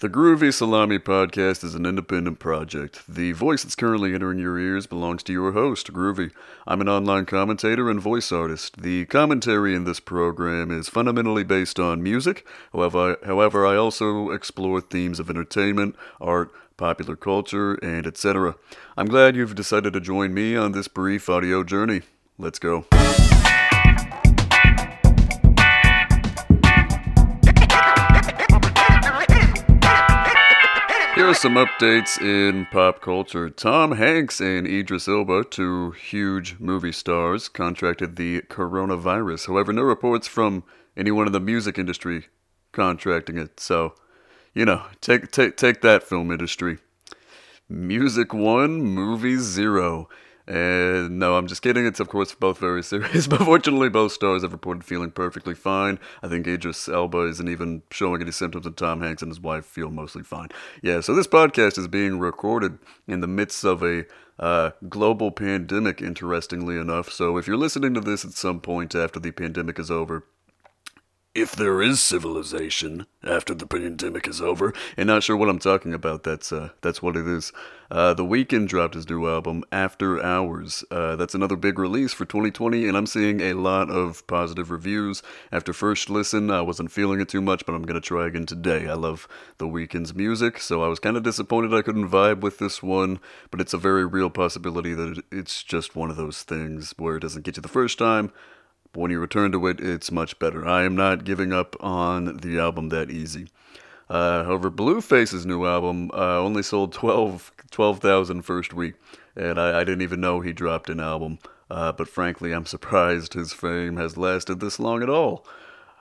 The Groovy Salami podcast is an independent project. The voice that's currently entering your ears belongs to your host, Groovy. I'm an online commentator and voice artist. The commentary in this program is fundamentally based on music. However, however, I also explore themes of entertainment, art, popular culture, and etc. I'm glad you've decided to join me on this brief audio journey. Let's go. are some updates in pop culture. Tom Hanks and Idris Elba, two huge movie stars, contracted the coronavirus. However, no reports from anyone in the music industry contracting it. So, you know, take take take that film industry. Music 1, movie 0. Uh, no, I'm just kidding. It's, of course, both very serious, but fortunately, both stars have reported feeling perfectly fine. I think Idris Elba isn't even showing any symptoms, and Tom Hanks and his wife feel mostly fine. Yeah, so this podcast is being recorded in the midst of a uh, global pandemic, interestingly enough. So if you're listening to this at some point after the pandemic is over, if there is civilization after the pandemic is over, and not sure what I'm talking about, that's uh, that's what it is. Uh, the Weeknd dropped his new album, After Hours. Uh, that's another big release for 2020, and I'm seeing a lot of positive reviews. After first listen, I wasn't feeling it too much, but I'm gonna try again today. I love The Weeknd's music, so I was kind of disappointed I couldn't vibe with this one, but it's a very real possibility that it's just one of those things where it doesn't get you the first time but when you return to it, it's much better. I am not giving up on the album that easy. Uh, however, Blueface's new album uh, only sold 12 12,000 first week, and I, I, didn't even know he dropped an album. Uh, but frankly, I'm surprised his fame has lasted this long at all.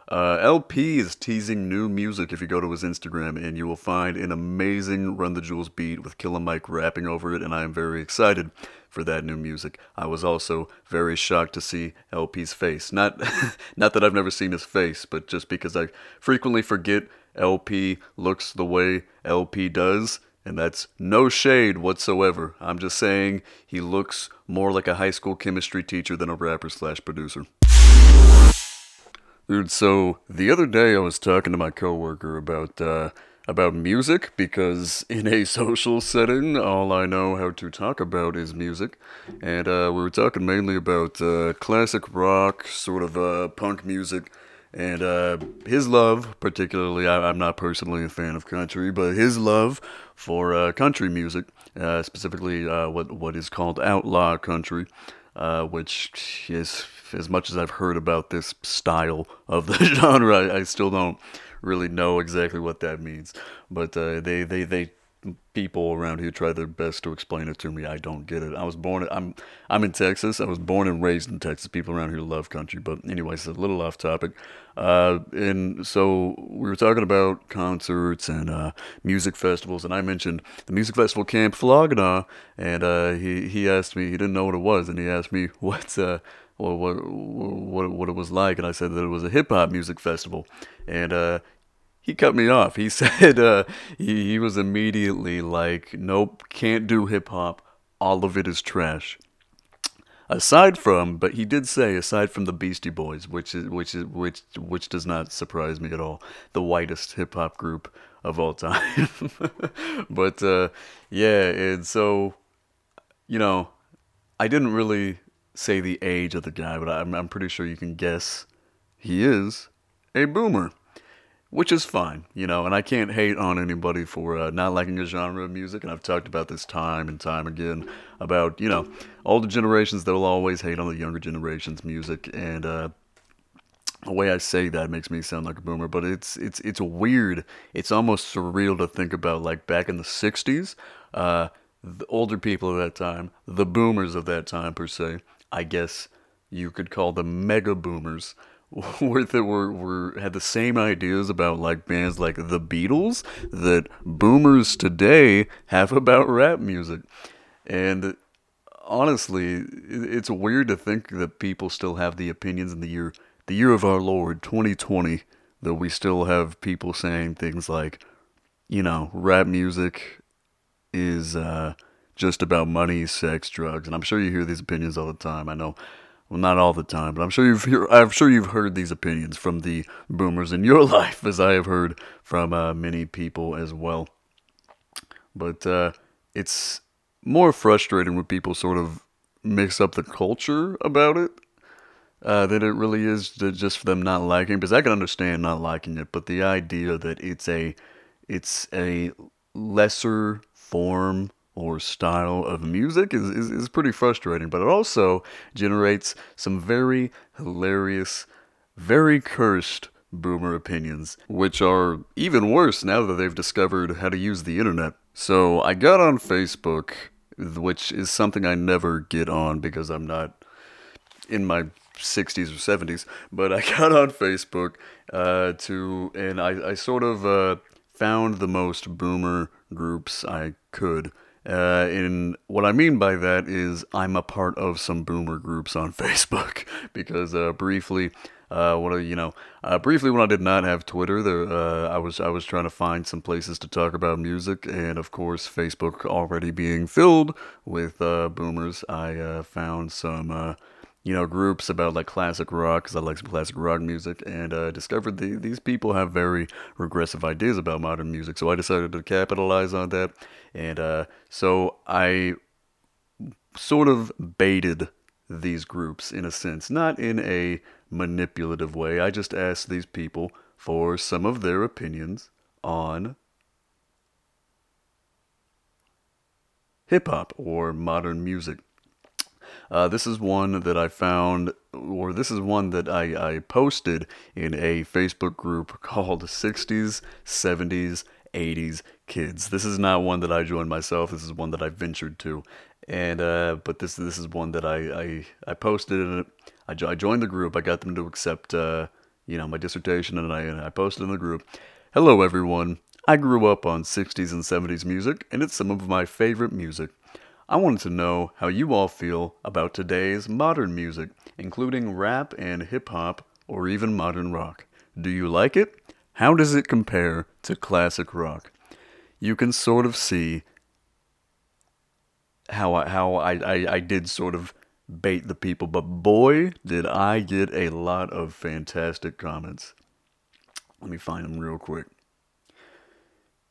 Uh, El-P is teasing new music if you go to his Instagram, and you will find an amazing Run the Jewels beat with Killer Mike rapping over it, and I am very excited for that new music. I was also very shocked to see El-P's face. Not, not that I've never seen his face, but just because I frequently forget El-P looks the way El-P does, and that's no shade whatsoever. I'm just saying he looks more like a high school chemistry teacher than a rapper slash producer. Dude, so the other day I was talking to my coworker about uh, about music because in a social setting, all I know how to talk about is music, and uh, we were talking mainly about uh, classic rock, sort of uh, punk music, and uh, his love, particularly. I, am not personally a fan of country, but his love for uh, country music, specifically what what is called outlaw country uh, which is as much as I've heard about this style of the genre, I, I still don't really know exactly what that means. But uh, they, they, they people around here try their best to explain it to me. I don't get it. I was born. I'm I'm in Texas. I was born and raised in Texas. People around here love country. But anyways, it's a little off topic. Uh, and so we were talking about concerts and uh, music festivals, and I mentioned the music festival Camp Flog and uh, he he asked me. He didn't know what it was, and he asked me what's uh what what what what it was like, and I said that it was a hip hop music festival, and uh, he cut me off. He said uh, he, he was immediately like, nope, can't do hip hop. All of it is trash. Aside from, but he did say, aside from the Beastie Boys, which is which is which which does not surprise me at all, the whitest hip hop group of all time. but uh, yeah, and so you know, I didn't really say the age of the guy, but I'm I'm pretty sure you can guess he is a boomer which is fine, you know, and I can't hate on anybody for uh, not liking a genre of music. And I've talked about this time and time again about, you know, older generations that will always hate on the younger generation's music. And uh, the way I say that makes me sound like a boomer, but it's it's it's weird. It's almost surreal to think about, like back in the '60s, uh, the older people of that time, the boomers of that time per se. I guess you could call them mega boomers were that were, were had the same ideas about like bands like the Beatles that boomers today have about rap music. And honestly, it's weird to think that people still have the opinions in the year the year of our Lord 2020 that we still have people saying things like, you know, rap music is uh, just about money, sex, drugs, and I'm sure you hear these opinions all the time. I know well, not all the time, but I'm sure you've hear, I'm sure you've heard these opinions from the boomers in your life, as I have heard from uh, many people as well. But uh, it's more frustrating when people sort of mix up the culture about it uh, than it really is just for them not liking. Because I can understand not liking it, but the idea that it's a it's a lesser form or style of music is, is, is pretty frustrating, but it also generates some very hilarious, very cursed boomer opinions, which are even worse now that they've discovered how to use the internet. So I got on Facebook, which is something I never get on because I'm not in my 60s or 70s, but I got on Facebook uh, to, and I, I sort of uh, found the most boomer groups I could. Uh, and what I mean by that is I'm a part of some boomer groups on Facebook because uh, briefly, uh, what you know, uh, briefly when I did not have Twitter, there, uh, I was I was trying to find some places to talk about music, and of course, Facebook already being filled with uh, boomers, I found some you know, groups about like classic rock because I like some classic rock music, and uh, discovered the, these people have very regressive ideas about modern music. So I decided to capitalize on that, and uh, so I sort of baited these groups in a sense, not in a manipulative way. I just asked these people for some of their opinions on hip hop or modern music. Uh, this is one that I found, or this is one that I, I posted in a Facebook group called 60s, 70s, 80s Kids. This is not one that I joined myself. This is one that I ventured to. And, uh, but this, this is one that I, I, I posted in it. I, I joined the group. I got them to accept, uh, you know, my dissertation and I, and I posted in the group. Hello, everyone. I grew up on 60s and 70s music, and it's some of my favorite music. I wanted to know how you all feel about today's modern music, including rap and hip hop or even modern rock. Do you like it? How does it compare to classic rock? You can sort of see how I, how I, I, I did sort of bait the people, but boy, did I get a lot of fantastic comments. Let me find them real quick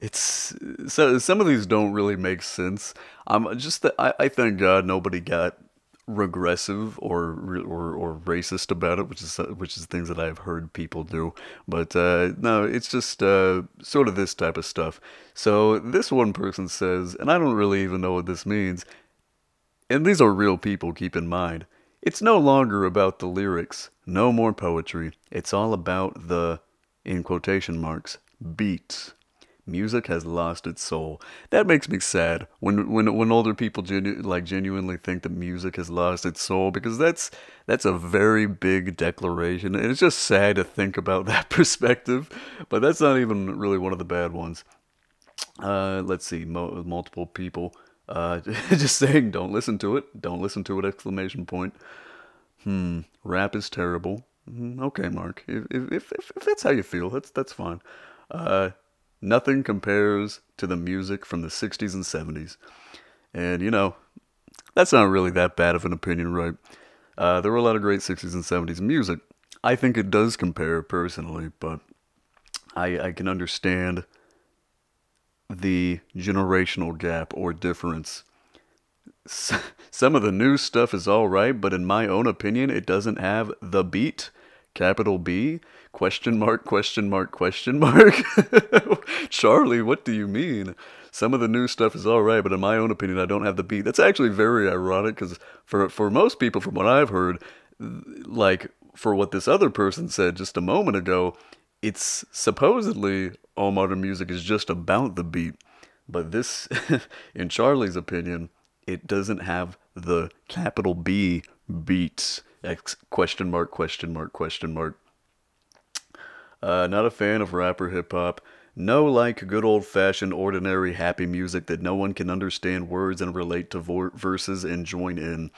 it's so some of these don't really make sense. I'm just that I, I thank God nobody got regressive or or or racist about it, which is which is things that I've heard people do. But uh, no, it's just uh, sort of this type of stuff. So this one person says, and I don't really even know what this means. And these are real people. Keep in mind, it's no longer about the lyrics. No more poetry. It's all about the in quotation marks beats music has lost its soul. That makes me sad when when when older people genu- like genuinely think that music has lost its soul because that's that's a very big declaration and it's just sad to think about that perspective. But that's not even really one of the bad ones. Uh, let's see, mo- multiple people uh, just saying don't listen to it, don't listen to it! Exclamation point. Hmm, rap is terrible. Mm, okay, Mark. If, if if if that's how you feel, that's that's fine. Uh, Nothing compares to the music from the 60s and 70s. And, you know, that's not really that bad of an opinion, right? Uh, there were a lot of great 60s and 70s music. I think it does compare personally, but I, I can understand the generational gap or difference. Some of the new stuff is alright, but in my own opinion, it doesn't have the beat capital B question mark question mark question mark. Charlie what do you mean? Some of the new stuff is all right but in my own opinion I don't have the beat. That's actually very ironic cuz for for most people from what I've heard like for what this other person said just a moment ago it's supposedly all modern music is just about the beat. But this in Charlie's opinion it doesn't have the capital B beats. Ex- question mark, question mark, question mark. Uh, not a fan of rapper hip hop. No, like good old fashioned, ordinary, happy music that no one can understand words and relate to vo- verses and join in.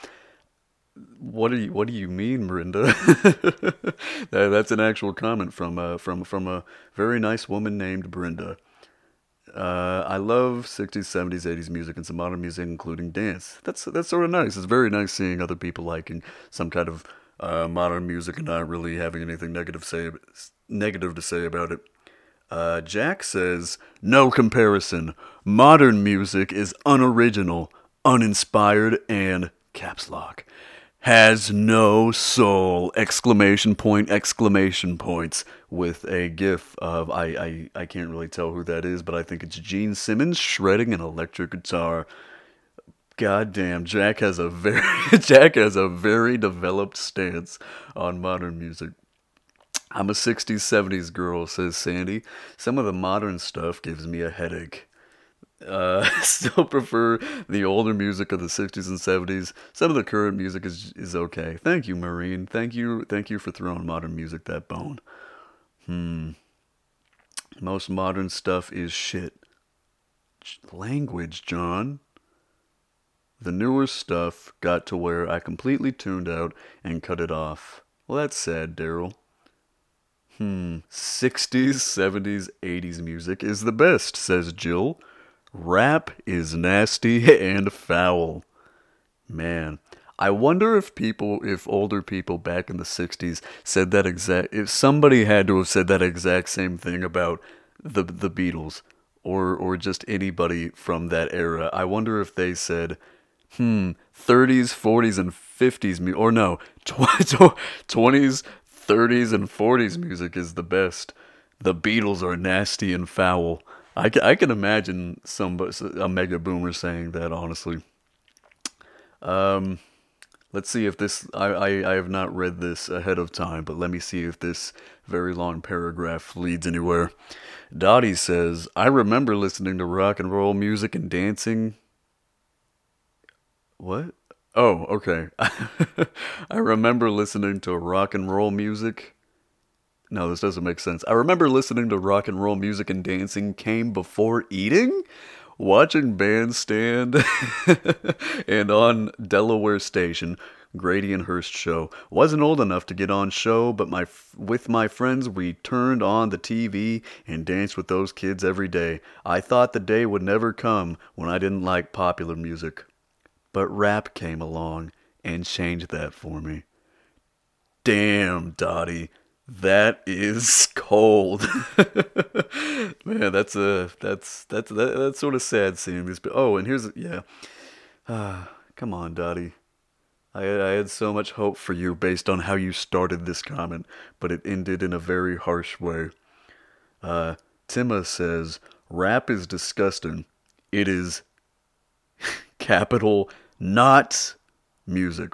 What do you What do you mean, Miranda? that, that's an actual comment from uh, from from a very nice woman named Brenda. Uh, I love 60s, 70s, 80s music and some modern music, including dance. That's that's sort of nice. It's very nice seeing other people liking some kind of uh, modern music and not really having anything negative say negative to say about it. Uh, Jack says, "No comparison. Modern music is unoriginal, uninspired, and caps lock." has no soul exclamation point exclamation points with a gif of I, I i can't really tell who that is but i think it's gene simmons shredding an electric guitar god damn jack has a very jack has a very developed stance on modern music i'm a 60s 70s girl says sandy some of the modern stuff gives me a headache uh, still prefer the older music of the 60s and 70s. Some of the current music is is okay. Thank you, Marine. Thank you, thank you for throwing modern music that bone. Hmm. Most modern stuff is shit. Language, John. The newer stuff got to where I completely tuned out and cut it off. Well, that's sad, Daryl. Hmm. 60s, 70s, 80s music is the best, says Jill. Rap is nasty and foul. Man, I wonder if people, if older people back in the 60s said that exact, if somebody had to have said that exact same thing about the, the Beatles or, or just anybody from that era, I wonder if they said, hmm, 30s, 40s, and 50s, or no, 20s, 30s, and 40s music is the best. The Beatles are nasty and foul. I can, I can imagine some a mega boomer saying that honestly. Um, let's see if this I, I, I have not read this ahead of time, but let me see if this very long paragraph leads anywhere. Dottie says, I remember listening to rock and roll music and dancing. What? Oh, okay. I remember listening to rock and roll music no, this doesn't make sense. I remember listening to rock and roll music and dancing came before eating, watching Bandstand, and on Delaware Station, Grady and Hurst show. Wasn't old enough to get on show, but my with my friends we turned on the TV and danced with those kids every day. I thought the day would never come when I didn't like popular music. But rap came along and changed that for me. Damn, Dottie. That is cold. Man, that's a that's that's that, that's sort of sad seeing this. But oh, and here's yeah. Uh, come on, Dottie. I I had so much hope for you based on how you started this comment, but it ended in a very harsh way. Uh, Tima says rap is disgusting. It is capital not music.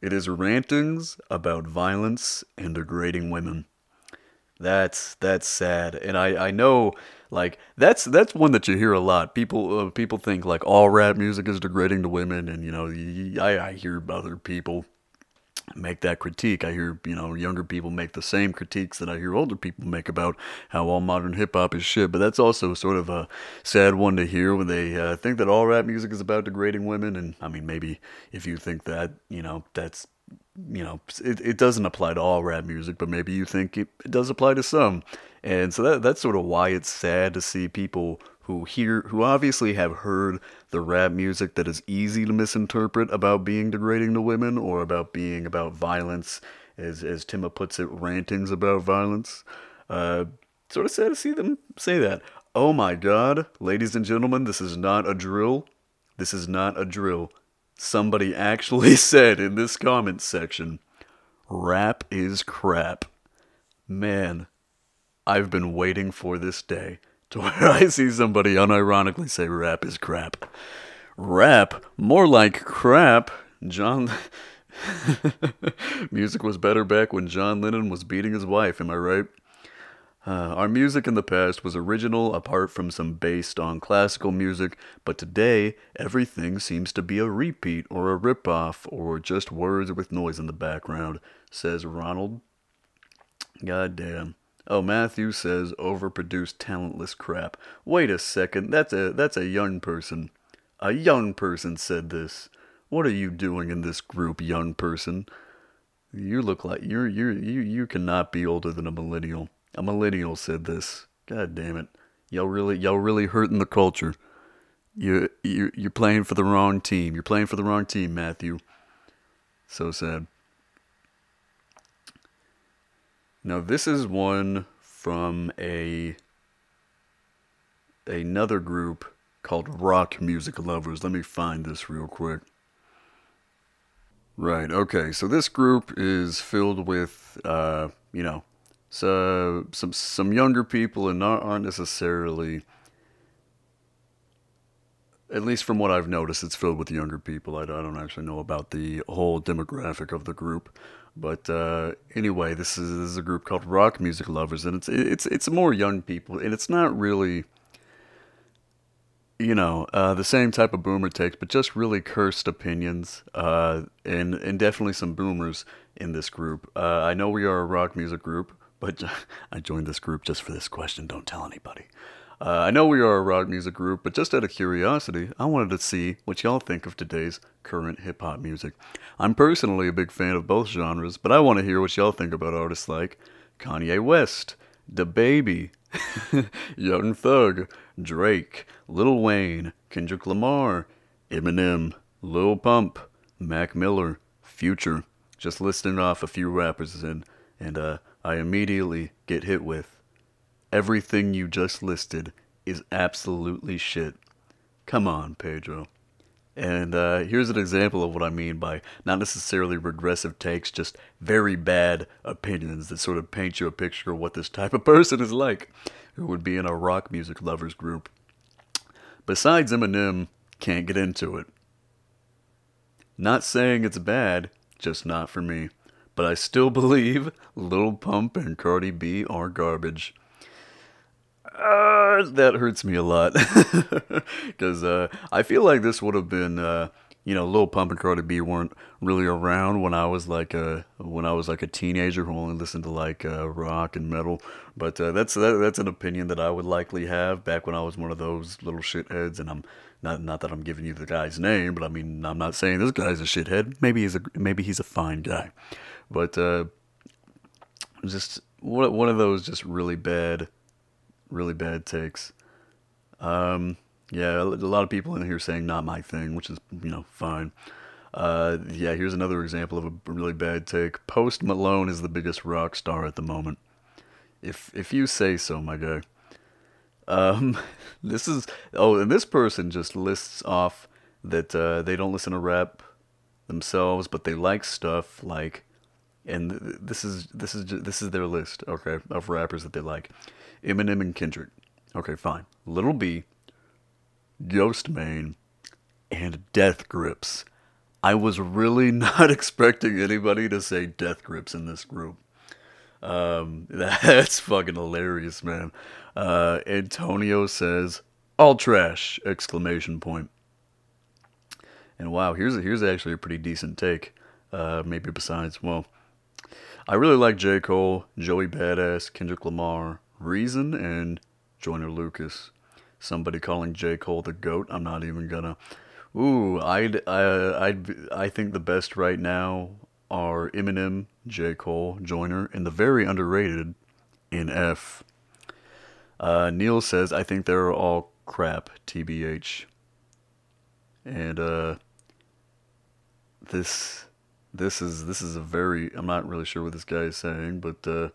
It is rantings about violence and degrading women. That's that's sad, and I I know like that's that's one that you hear a lot. People uh, people think like all rap music is degrading to women, and you know I I hear other people make that critique. I hear, you know, younger people make the same critiques that I hear older people make about how all modern hip hop is shit. But that's also sort of a sad one to hear when they uh, think that all rap music is about degrading women. And I mean, maybe if you think that, you know, that's you know, it, it doesn't apply to all rap music, but maybe you think it, it does apply to some. And so that that's sort of why it's sad to see people who hear who obviously have heard the rap music that is easy to misinterpret about being degrading to women or about being about violence, as as Tima puts it, rantings about violence. Uh, sort of sad to see them say that. Oh my God, ladies and gentlemen, this is not a drill. This is not a drill. Somebody actually said in this comment section, rap is crap. Man, I've been waiting for this day to where I see somebody unironically say rap is crap. Rap? More like crap. John. Music was better back when John Lennon was beating his wife, am I right? Uh, our music in the past was original apart from some based on classical music, but today everything seems to be a repeat or a rip-off or just words with noise in the background, says Ronald. God damn. Oh, Matthew says overproduced talentless crap. Wait a second, that's a that's a young person. A young person said this. What are you doing in this group, young person? You look like you're you're you you cannot be older than a millennial. A millennial said this. God damn it. Y'all really, y'all really hurting the culture. You, you, you're playing for the wrong team. You're playing for the wrong team, Matthew. So sad. Now this is one from a another group called Rock Music Lovers. Let me find this real quick. Right. Okay. So this group is filled with, uh, you know, so some some younger people and not aren't necessarily. At least from what I've noticed, it's filled with younger people. I, I don't actually know about the whole demographic of the group, but uh, anyway, this is, this is a group called Rock Music Lovers, and it's it's it's more young people, and it's not really you know, uh, the same type of boomer takes, but just really cursed opinions, uh, and and definitely some boomers in this group. Uh, I know we are a rock music group, but I joined this group just for this question. Don't tell anybody. Uh, I know we are a rock music group, but just out of curiosity, I wanted to see what y'all think of today's current hip hop music. I'm personally a big fan of both genres, but I want to hear what y'all think about artists like Kanye West, DaBaby, Young Thug, Drake, Lil Wayne, Kendrick Lamar, Eminem, Lil Pump, Mac Miller, Future. Just listing off a few rappers and and uh, I immediately get hit with everything you just listed is absolutely shit. Come on, Pedro. And uh, here's an example of what I mean by not necessarily regressive takes, just very bad opinions that sort of paint you a picture of what this type of person is like, who would be in a rock music lovers group. Besides Eminem, can't get into it. Not saying it's bad, just not for me. But I still believe Lil Pump and Cardi B are garbage. Uh, that hurts me a lot because uh, I feel like this would have been, uh, you know, Lil Pump and Cardi B weren't really around when I was like a when I was like a teenager who only listened to like uh, rock and metal. But uh, that's that, that's an opinion that I would likely have back when I was one of those little shitheads. And I'm not not that I'm giving you the guy's name, but I mean I'm not saying this guy's a shithead. Maybe he's a maybe he's a fine guy, but uh, just one one of those just really bad really bad takes. Um, yeah, a lot of people in here saying not my thing, which is you know fine. Uh, yeah, here's another example of a really bad take. Post Malone is the biggest rock star at the moment. If if you say so, my guy. Um, this is oh, and this person just lists off that uh, they don't listen to rap themselves, but they like stuff like, and this is this is this is their list, okay, of rappers that they like. Eminem and Kendrick. Okay, fine. Little B, Ghostemane, and Death Grips. I was really not expecting anybody to say Death Grips in this group. Um, that's fucking hilarious, man. Uh, Antonio says, "All trash!" Exclamation point. And wow, here's a, here's actually a pretty decent take. Uh, maybe besides, well, I really like J. Cole, Joey Badass, Kendrick Lamar, Reason and Joyner Lucas. Somebody calling J. Cole the GOAT. I'm not even gonna. Ooh, I'd, uh, I'd, I think the best right now are Eminem, J. Cole, Joyner, and the very underrated NF. Uh, Neil says, I think they're all crap, TBH. And, uh, this, this is, this is a very, I'm not really sure what this guy is saying, but, uh,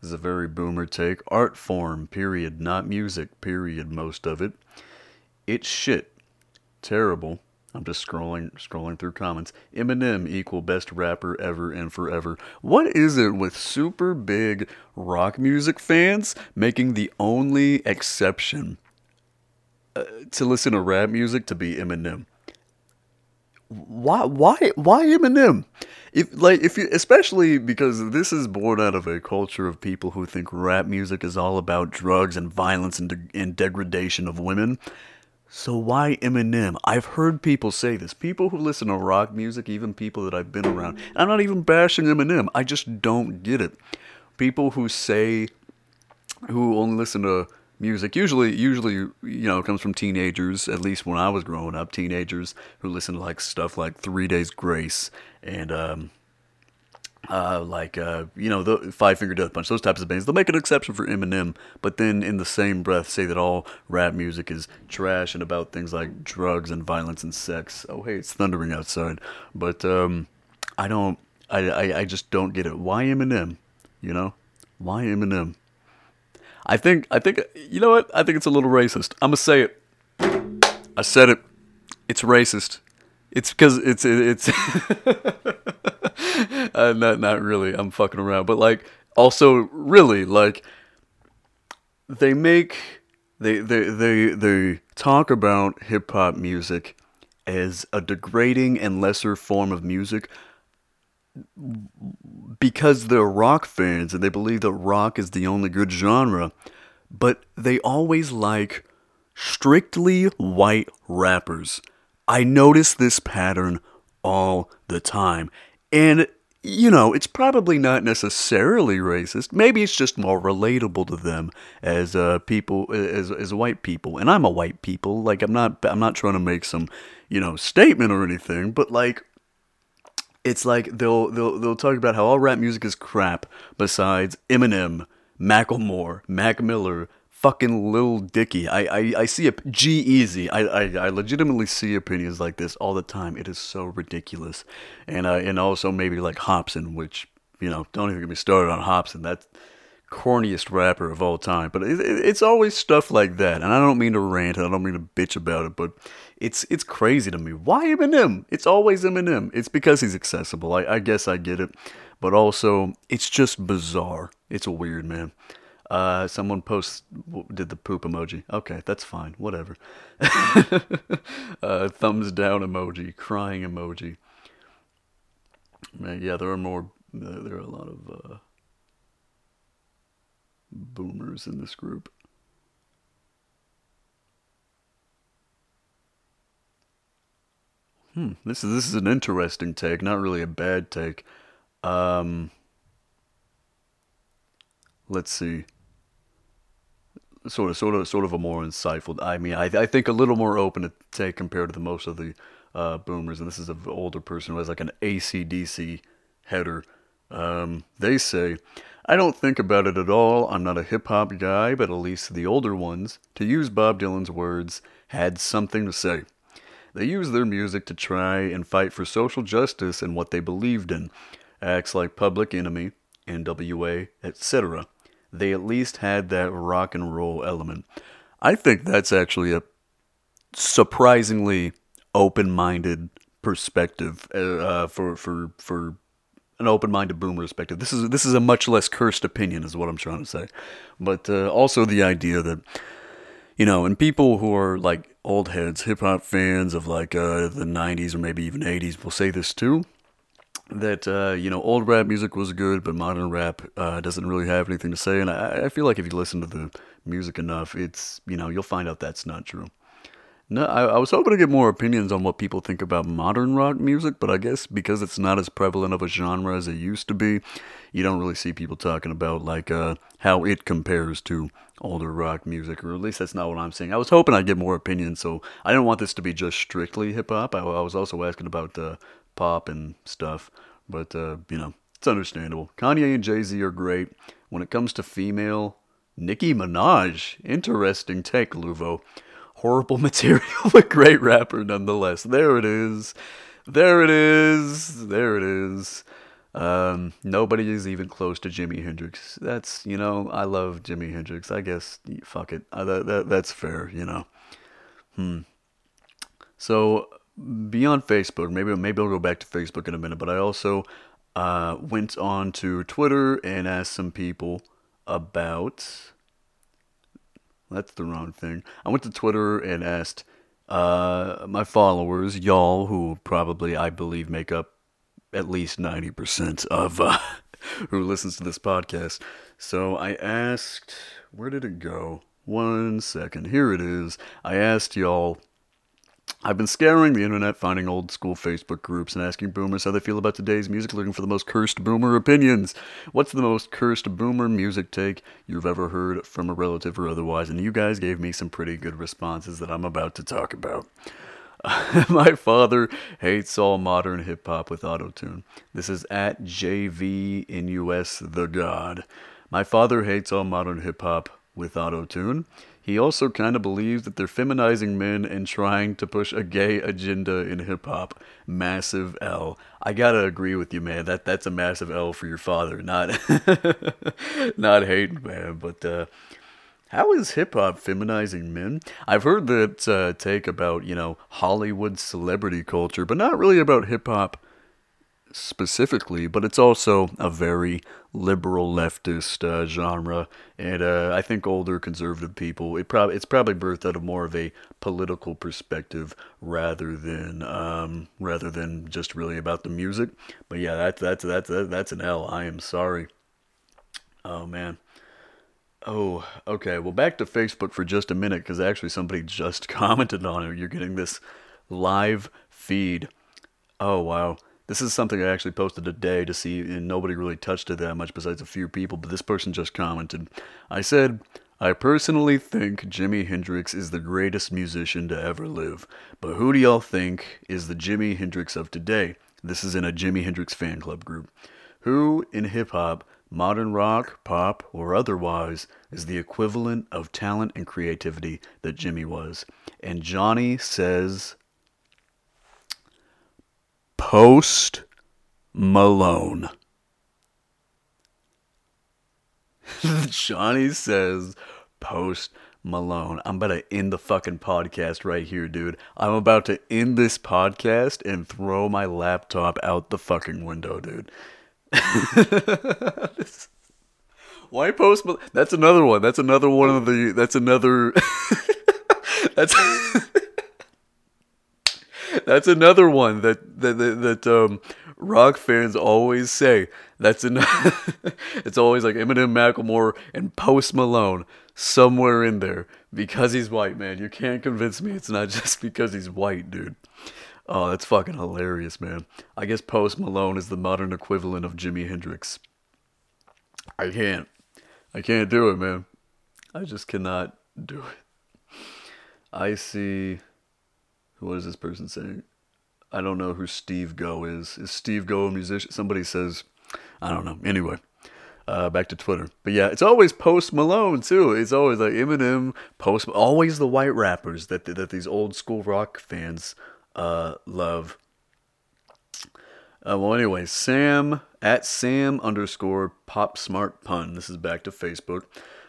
this is a very boomer take. Art form, period. Not music, period. Most of it. It's shit. Terrible. I'm just scrolling scrolling through comments. Eminem equal best rapper ever and forever. What is it with super big rock music fans making the only exception uh, to listen to rap music to be Eminem? Why why why Eminem? if like if you especially because this is born out of a culture of people who think rap music is all about drugs and violence and, de- and degradation of women. So why Eminem? I've heard people say this. People who listen to rock music, even people that I've been around. I'm not even bashing Eminem. I just don't get it. People who say who only listen to music usually usually you know comes from teenagers at least when i was growing up teenagers who listen to like stuff like three days grace and um uh, like uh, you know the Five Finger Death Punch, those types of bands. They'll make an exception for Eminem, but then in the same breath say that all rap music is trash and about things like drugs and violence and sex. Oh hey, it's thundering outside, but um, I don't, I, I I just don't get it. Why Eminem? You know, why Eminem? I think I think you know what? I think it's a little racist. I'm gonna say it. I said it. It's racist. It's because it's it's uh, not not really. I'm fucking around, but like also really like they make they they they they talk about hip hop music as a degrading and lesser form of music because they're rock fans and they believe that rock is the only good genre, but they always like strictly white rappers. I notice this pattern all the time. And, you know, it's probably not necessarily racist. Maybe it's just more relatable to them as uh, people, as, as white people. And I'm a white people. Like, I'm not, I'm not trying to make some, you know, statement or anything, but like, it's like they'll they'll they'll talk about how all rap music is crap besides Eminem, Macklemore, Mac Miller, fucking Lil Dicky. I I, I see a G-Eazy. I, I I legitimately see opinions like this all the time. It is so ridiculous, and uh, and also maybe like Hopsin, which you know don't even get me started on Hopsin. That's corniest rapper of all time. But it, it, it's always stuff like that, and I don't mean to rant. I don't mean to bitch about it, but it's it's crazy to me. Why Eminem? It's always Eminem. It's because he's accessible. I, I guess I get it, but also it's just bizarre. It's a weird, man. Uh, someone posts did the poop emoji. Okay, that's fine. Whatever. uh, thumbs down emoji, crying emoji. Man, yeah, there are more. There are a lot of uh, boomers in this group. Hmm, this is this is an interesting take, not really a bad take. Um, let's see. Sort of, sort of, sort of a more insightful. I mean, I, I think a little more open to take compared to the most of the uh, boomers. And this is an older person who has like an ACDC header. Um, they say, I don't think about it at all. I'm not a hip hop guy, but at least the older ones, to use Bob Dylan's words, had something to say. They used their music to try and fight for social justice and what they believed in. Acts like Public Enemy, NWA, etc. They at least had that rock and roll element. I think that's actually a surprisingly open-minded perspective uh, uh for for for an open-minded boomer perspective. This is this is a much less cursed opinion, is what I'm trying to say. But uh, also the idea that you know, and people who are like old heads, hip hop fans of like uh, the 90s or maybe even 80s will say this too that, uh, you know, old rap music was good, but modern rap uh, doesn't really have anything to say. And I, I feel like if you listen to the music enough, it's, you know, you'll find out that's not true. No, I, I, was hoping to get more opinions on what people think about modern rock music, but I guess because it's not as prevalent of a genre as it used to be, you don't really see people talking about like uh, how it compares to older rock music, or at least that's not what I'm saying. I was hoping I'd get more opinions, so I didn't want this to be just strictly hip hop. I, I, was also asking about uh, pop and stuff, but uh, you know, it's understandable. Kanye and Jay Z are great. When it comes to female, Nicki Minaj, interesting take, Luvo horrible material, but great rapper nonetheless. There it is. There it is. There it is. Um, nobody is even close to Jimi Hendrix. That's, you know, I love Jimi Hendrix. I guess, fuck it. Uh, that, that, that's fair, you know. Hmm. So, beyond Facebook, maybe, maybe I'll go back to Facebook in a minute, but I also uh, went on to Twitter and asked some people about that's the wrong thing. I went to Twitter and asked uh, my followers, y'all, who probably I believe make up at least 90% of uh, who listens to this podcast. So I asked, where did it go? One second. Here it is. I asked y'all I've been scouring the internet, finding old school Facebook groups and asking boomers how they feel about today's music, looking for the most cursed boomer opinions. What's the most cursed boomer music take you've ever heard from a relative or otherwise? And you guys gave me some pretty good responses that I'm about to talk about. My father hates all modern hip hop with autotune. This is at JV the God. My father hates all modern hip hop with autotune. He also kind of believes that they're feminizing men and trying to push a gay agenda in hip hop. Massive L. I gotta agree with you, man. That that's a massive L for your father. Not not hating, man, but uh, how is hip hop feminizing men? I've heard that uh, take about you know Hollywood celebrity culture, but not really about hip hop specifically, but it's also a very liberal leftist uh, genre, and uh, I think older conservative people it probably it's probably birthed out of more of a political perspective rather than um, rather than just really about the music. But yeah, that's that's that's that's an L. I am sorry. Oh man. Oh, okay. Well, back to Facebook for just a minute because actually somebody just commented on it. You're getting this live feed. Oh wow. This is something I actually posted today to see, and nobody really touched it that much besides a few people, but this person just commented. I said, I personally think Jimi Hendrix is the greatest musician to ever live, but who do y'all think is the Jimi Hendrix of today? This is in a Jimi Hendrix fan club group. Who in hip hop, modern rock, pop, or otherwise is the equivalent of talent and creativity that Jimi was? And Johnny says Post Malone. Johnny says Post Malone. I'm about to end the fucking podcast right here, dude. I'm about to end this podcast and throw my laptop out the fucking window, dude. Why Post Malone? That's another one. That's another one of the. That's another. that's. That's another one that that that, that um, rock fans always say. That's an it's always like Eminem, Macklemore, and Post Malone somewhere in there because he's white, man. You can't convince me it's not just because he's white, dude. Oh, that's fucking hilarious, man. I guess Post Malone is the modern equivalent of Jimi Hendrix. I can't. I can't do it, man. I just cannot do it. I see what is this person saying? I don't know who Steve Go is. Is Steve Go a musician? Somebody says, I don't know. Anyway, uh, back to Twitter. But yeah, it's always Post Malone too. It's always like Eminem, Post, always the white rappers that that these old school rock fans uh, love. Uh, well, anyway, Sam at Sam underscore Pop Smart Pun. This is back to Facebook.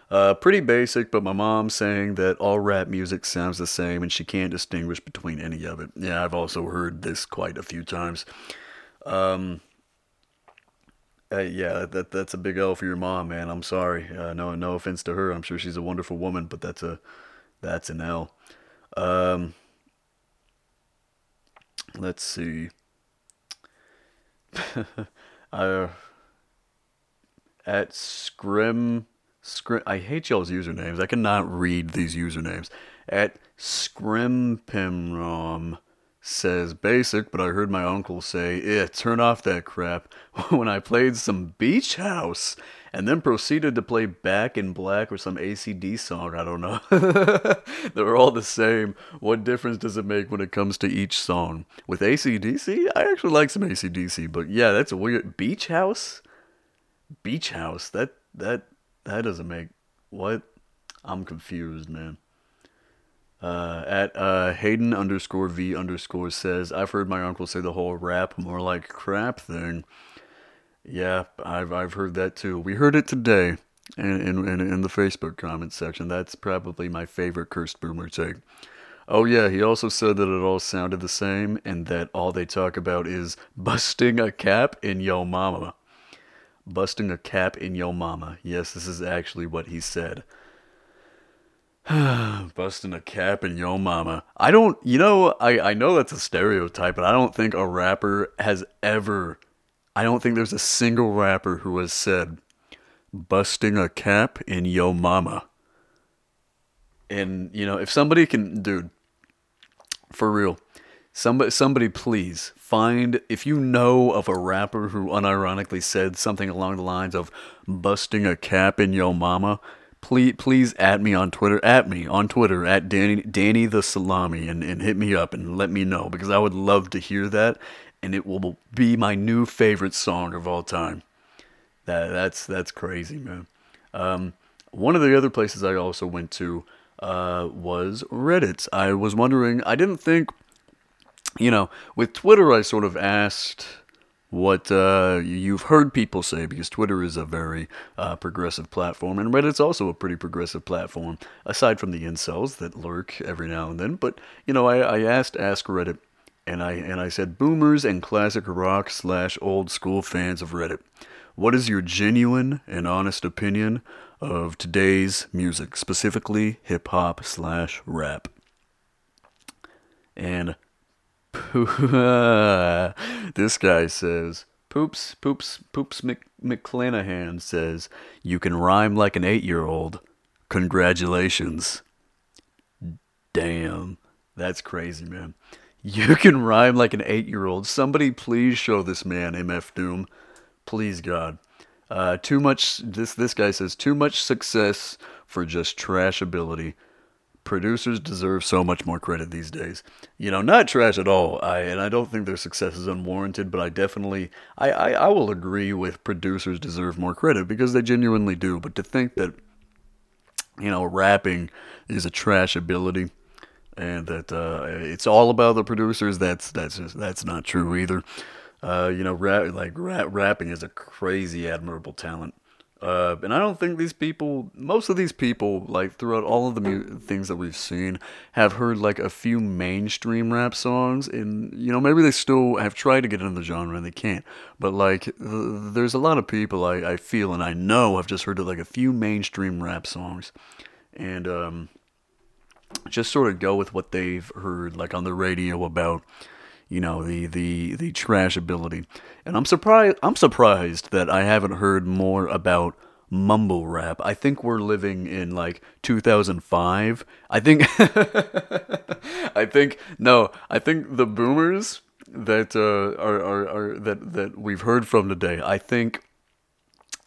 Uh, pretty basic, but my mom saying that all rap music sounds the same and she can't distinguish between any of it. Yeah, I've also heard this quite a few times. Um, uh, yeah, that that's a big L for your mom, man. I'm sorry. Uh, no, no offense to her. I'm sure she's a wonderful woman, but that's a that's an L. Um, let's see. uh, at Scrim I hate y'all's usernames. I cannot read these usernames. At Scrimpimrom says basic, but I heard my uncle say, "Yeah, turn off that crap." when I played some Beach House and then proceeded to play Back in Black or some ACD song. I don't know. They're all the same. What difference does it make when it comes to each song? With ACDC, I actually like some ACDC, but yeah, that's a weird Beach House. Beach House. That that that doesn't make what? I'm confused, man. Uh, at uh, Hayden underscore V underscore says, I've heard my uncle say the whole rap more like crap thing. Yeah, I've I've heard that too. We heard it today in in in, in the Facebook comment section. That's probably my favorite cursed boomer take. Oh yeah, he also said that it all sounded the same and that all they talk about is busting a cap in yo mama busting a cap in yo mama. Yes, this is actually what he said. busting a cap in yo mama. I don't, you know, I, I know that's a stereotype, but I don't think a rapper has ever, I don't think there's a single rapper who has said, busting a cap in yo mama. And, you know, if somebody can, dude, for real, somebody, somebody please find if you know of a rapper who unironically said something along the lines of busting a cap in yo mama please please at me on Twitter at me on Twitter at Danny Danny the Salami and, and hit me up and let me know because I would love to hear that and it will be my new favorite song of all time. That that's that's crazy, man. Um, one of the other places I also went to uh, was Reddit. I was wondering. I didn't think, you know, with Twitter, I sort of asked what uh, you've heard people say because Twitter is a very uh, progressive platform and Reddit's also a pretty progressive platform aside from the incels that lurk every now and then. But you know, I, I asked Ask Reddit and I and I said boomers and classic rock slash old school fans of Reddit. What is your genuine and honest opinion of today's music, specifically hip hop slash rap? And this guy says, Poops, Poops, Poops Mc, McClanahan says, You can rhyme like an eight year old. Congratulations. Damn. That's crazy, man. You can rhyme like an eight year old. Somebody please show this man MF Doom. Please, God. Uh, too much. This this guy says too much success for just trash ability. Producers deserve so much more credit these days. You know, not trash at all. I and I don't think their success is unwarranted, but I definitely I, I, I will agree with producers deserve more credit because they genuinely do. But to think that you know rapping is a trash ability and that uh, it's all about the producers. That's that's just, that's not true either. Uh, you know, rap, like rap, rapping is a crazy, admirable talent. Uh, and I don't think these people, most of these people, like throughout all of the mu- things that we've seen, have heard like a few mainstream rap songs. And, you know, maybe they still have tried to get into the genre and they can't. But, like, th- there's a lot of people I, I feel and I know have just heard like a few mainstream rap songs. And, um, just sort of go with what they've heard like on the radio about you know the the the trash ability and i'm surprised i'm surprised that i haven't heard more about mumble rap. I think we're living in like 2005 i think i think no i think the boomers that uh, are, are, are that that we've heard from today i think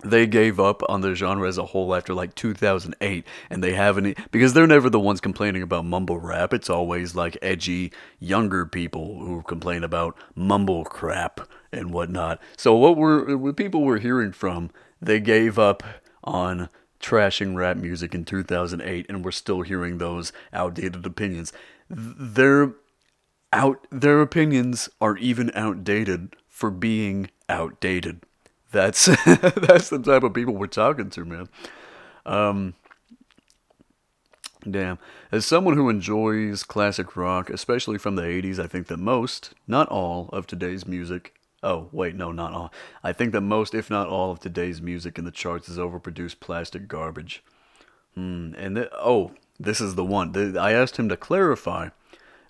they gave up on the genre as a whole after like 2008 and they haven't because they're never the ones complaining about mumble rap. It's always like edgy younger people who complain about mumble crap and whatnot so what we're what people we're hearing from they gave up on trashing rap music in 2008 and we're still hearing those outdated opinions their out their opinions are even outdated for being outdated that's that's the type of people we're talking to, man. Um, damn. As someone who enjoys classic rock, especially from the 80s, I think that most, not all, of today's music. Oh, wait, no, not all. I think that most, if not all, of today's music in the charts is overproduced plastic garbage. Hmm, and th- oh, this is the one. I asked him to clarify.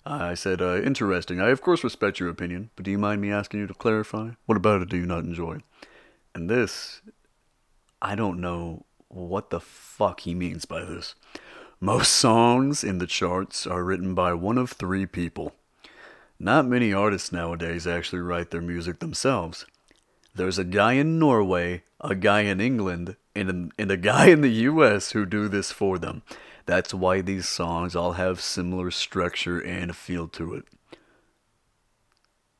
I said, uh, interesting. I, of course, respect your opinion, but do you mind me asking you to clarify? What about it do you not enjoy? And this, I don't know what the fuck he means by this. Most songs in the charts are written by one of three people. Not many artists nowadays actually write their music themselves. There's a guy in Norway, a guy in England, and a, and a guy in the US who do this for them. That's why these songs all have similar structure and feel to it.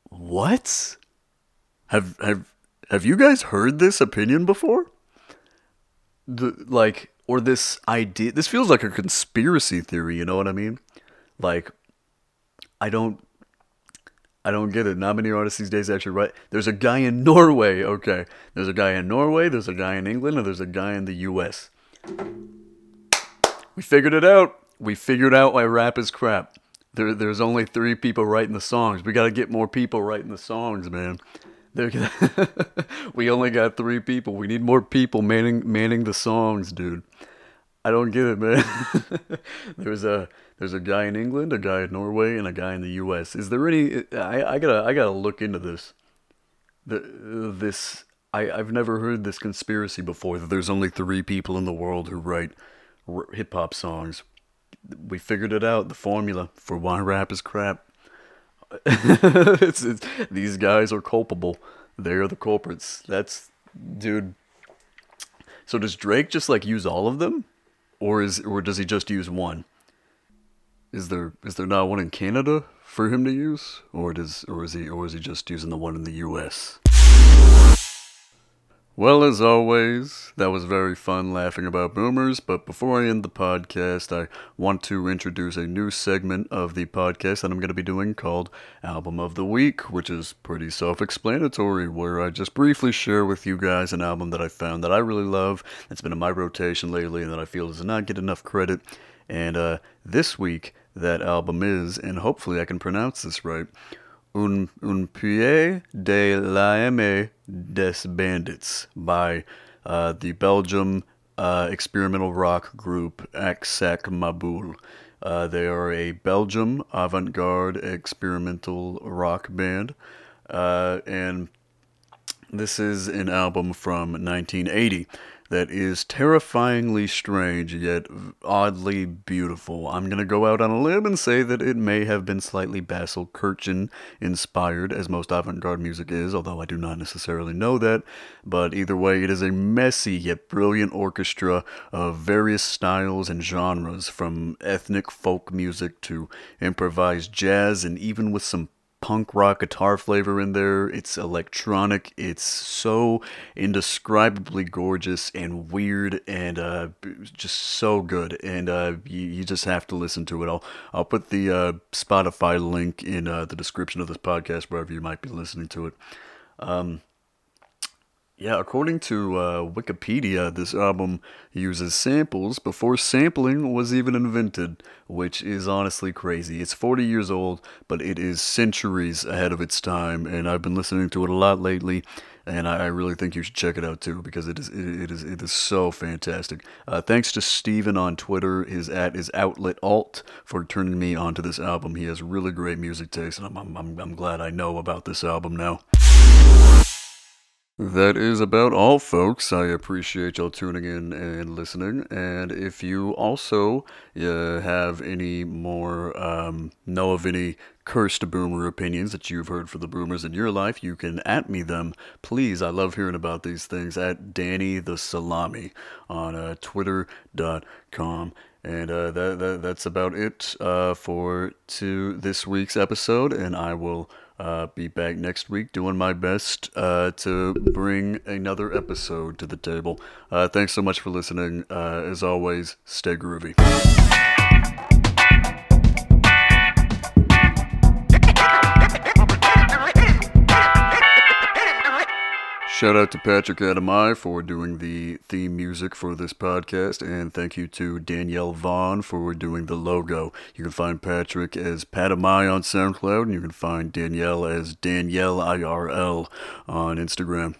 What? Have have have you guys heard this opinion before? The like or this idea this feels like a conspiracy theory, you know what I mean? Like I don't I don't get it. Not many artists these days actually write. There's a guy in Norway, okay. There's a guy in Norway, there's a guy in England, and there's a guy in the US. We figured it out. We figured out why rap is crap. There, there's only three people writing the songs. We got to get more people writing the songs, man. we only got three people. We need more people manning manning the songs, dude. I don't get it, man. there's a there's a guy in England, a guy in Norway, and a guy in the U.S. Is there any? I, I gotta I gotta look into this. The this I I've never heard this conspiracy before that there's only three people in the world who write r- hip hop songs. We figured it out. The formula for why rap is crap. it's, it's, these guys are culpable. They're the culprits. That's dude. So does Drake just like use all of them? or is or does he just use one? Is there is there not one in Canada for him to use, or does or is he or is he just using the one in the U.S.? Well, as always, that was very fun laughing about boomers. But before I end the podcast, I want to introduce a new segment of the podcast that I'm going to be doing called Album of the Week, which is pretty self explanatory, where I just briefly share with you guys an album that I found that I really love, that's been in my rotation lately, and that I feel does not get enough credit. And uh, this week, that album is, and hopefully I can pronounce this right, Un, un pied de l'âme des bandits by uh, the Belgium uh, experimental rock group Aksak Maboul. Uh, they are a Belgium avant garde experimental rock band. Uh, and this is an album from 1980 that is terrifyingly strange yet oddly beautiful. I'm going to go out on a limb and say that it may have been slightly Basil Kirchin inspired, as most avant garde music is, although I do not necessarily know that. But either way, it is a messy yet brilliant orchestra of various styles and genres, from ethnic folk music to improvised jazz, and even with some punk rock guitar flavor in there. It's electronic. It's so indescribably gorgeous and weird and uh, just so good. And uh, you, you, just have to listen to it. I'll, I'll put the uh, Spotify link in uh, the description of this podcast, wherever you might be listening to it. Um, yeah, according to uh, Wikipedia, this album uses samples before sampling was even invented, which is honestly crazy. It's 40 years old, but it is centuries ahead of its time, and I've been listening to it a lot lately, and I, really think you should check it out too because it is it, it is it is so fantastic. Uh, thanks to Steven on Twitter, his at is Outlet Alt for turning me onto this album. He has really great music taste, and I'm I'm, I'm glad I know about this album now. That is about all, folks. I appreciate y'all tuning in and listening. And if you also uh, have any more, um, know of any cursed boomer opinions that you've heard for the boomers in your life, you can at me them. Please, I love hearing about these things at Danny the Salami on uh, twitter.com. And uh, that, that, that's about it uh, for to this week's episode. And I will uh, be back next week doing my best uh, to bring another episode to the table. Uh, thanks so much for listening. Uh, as always, stay groovy. Shout out to Patrick Adami for doing the theme music for this podcast, and thank you to Danielle Vaughn for doing the logo. You can find Patrick as Padami on SoundCloud, and you can find Danielle as Danielle IRL on Instagram.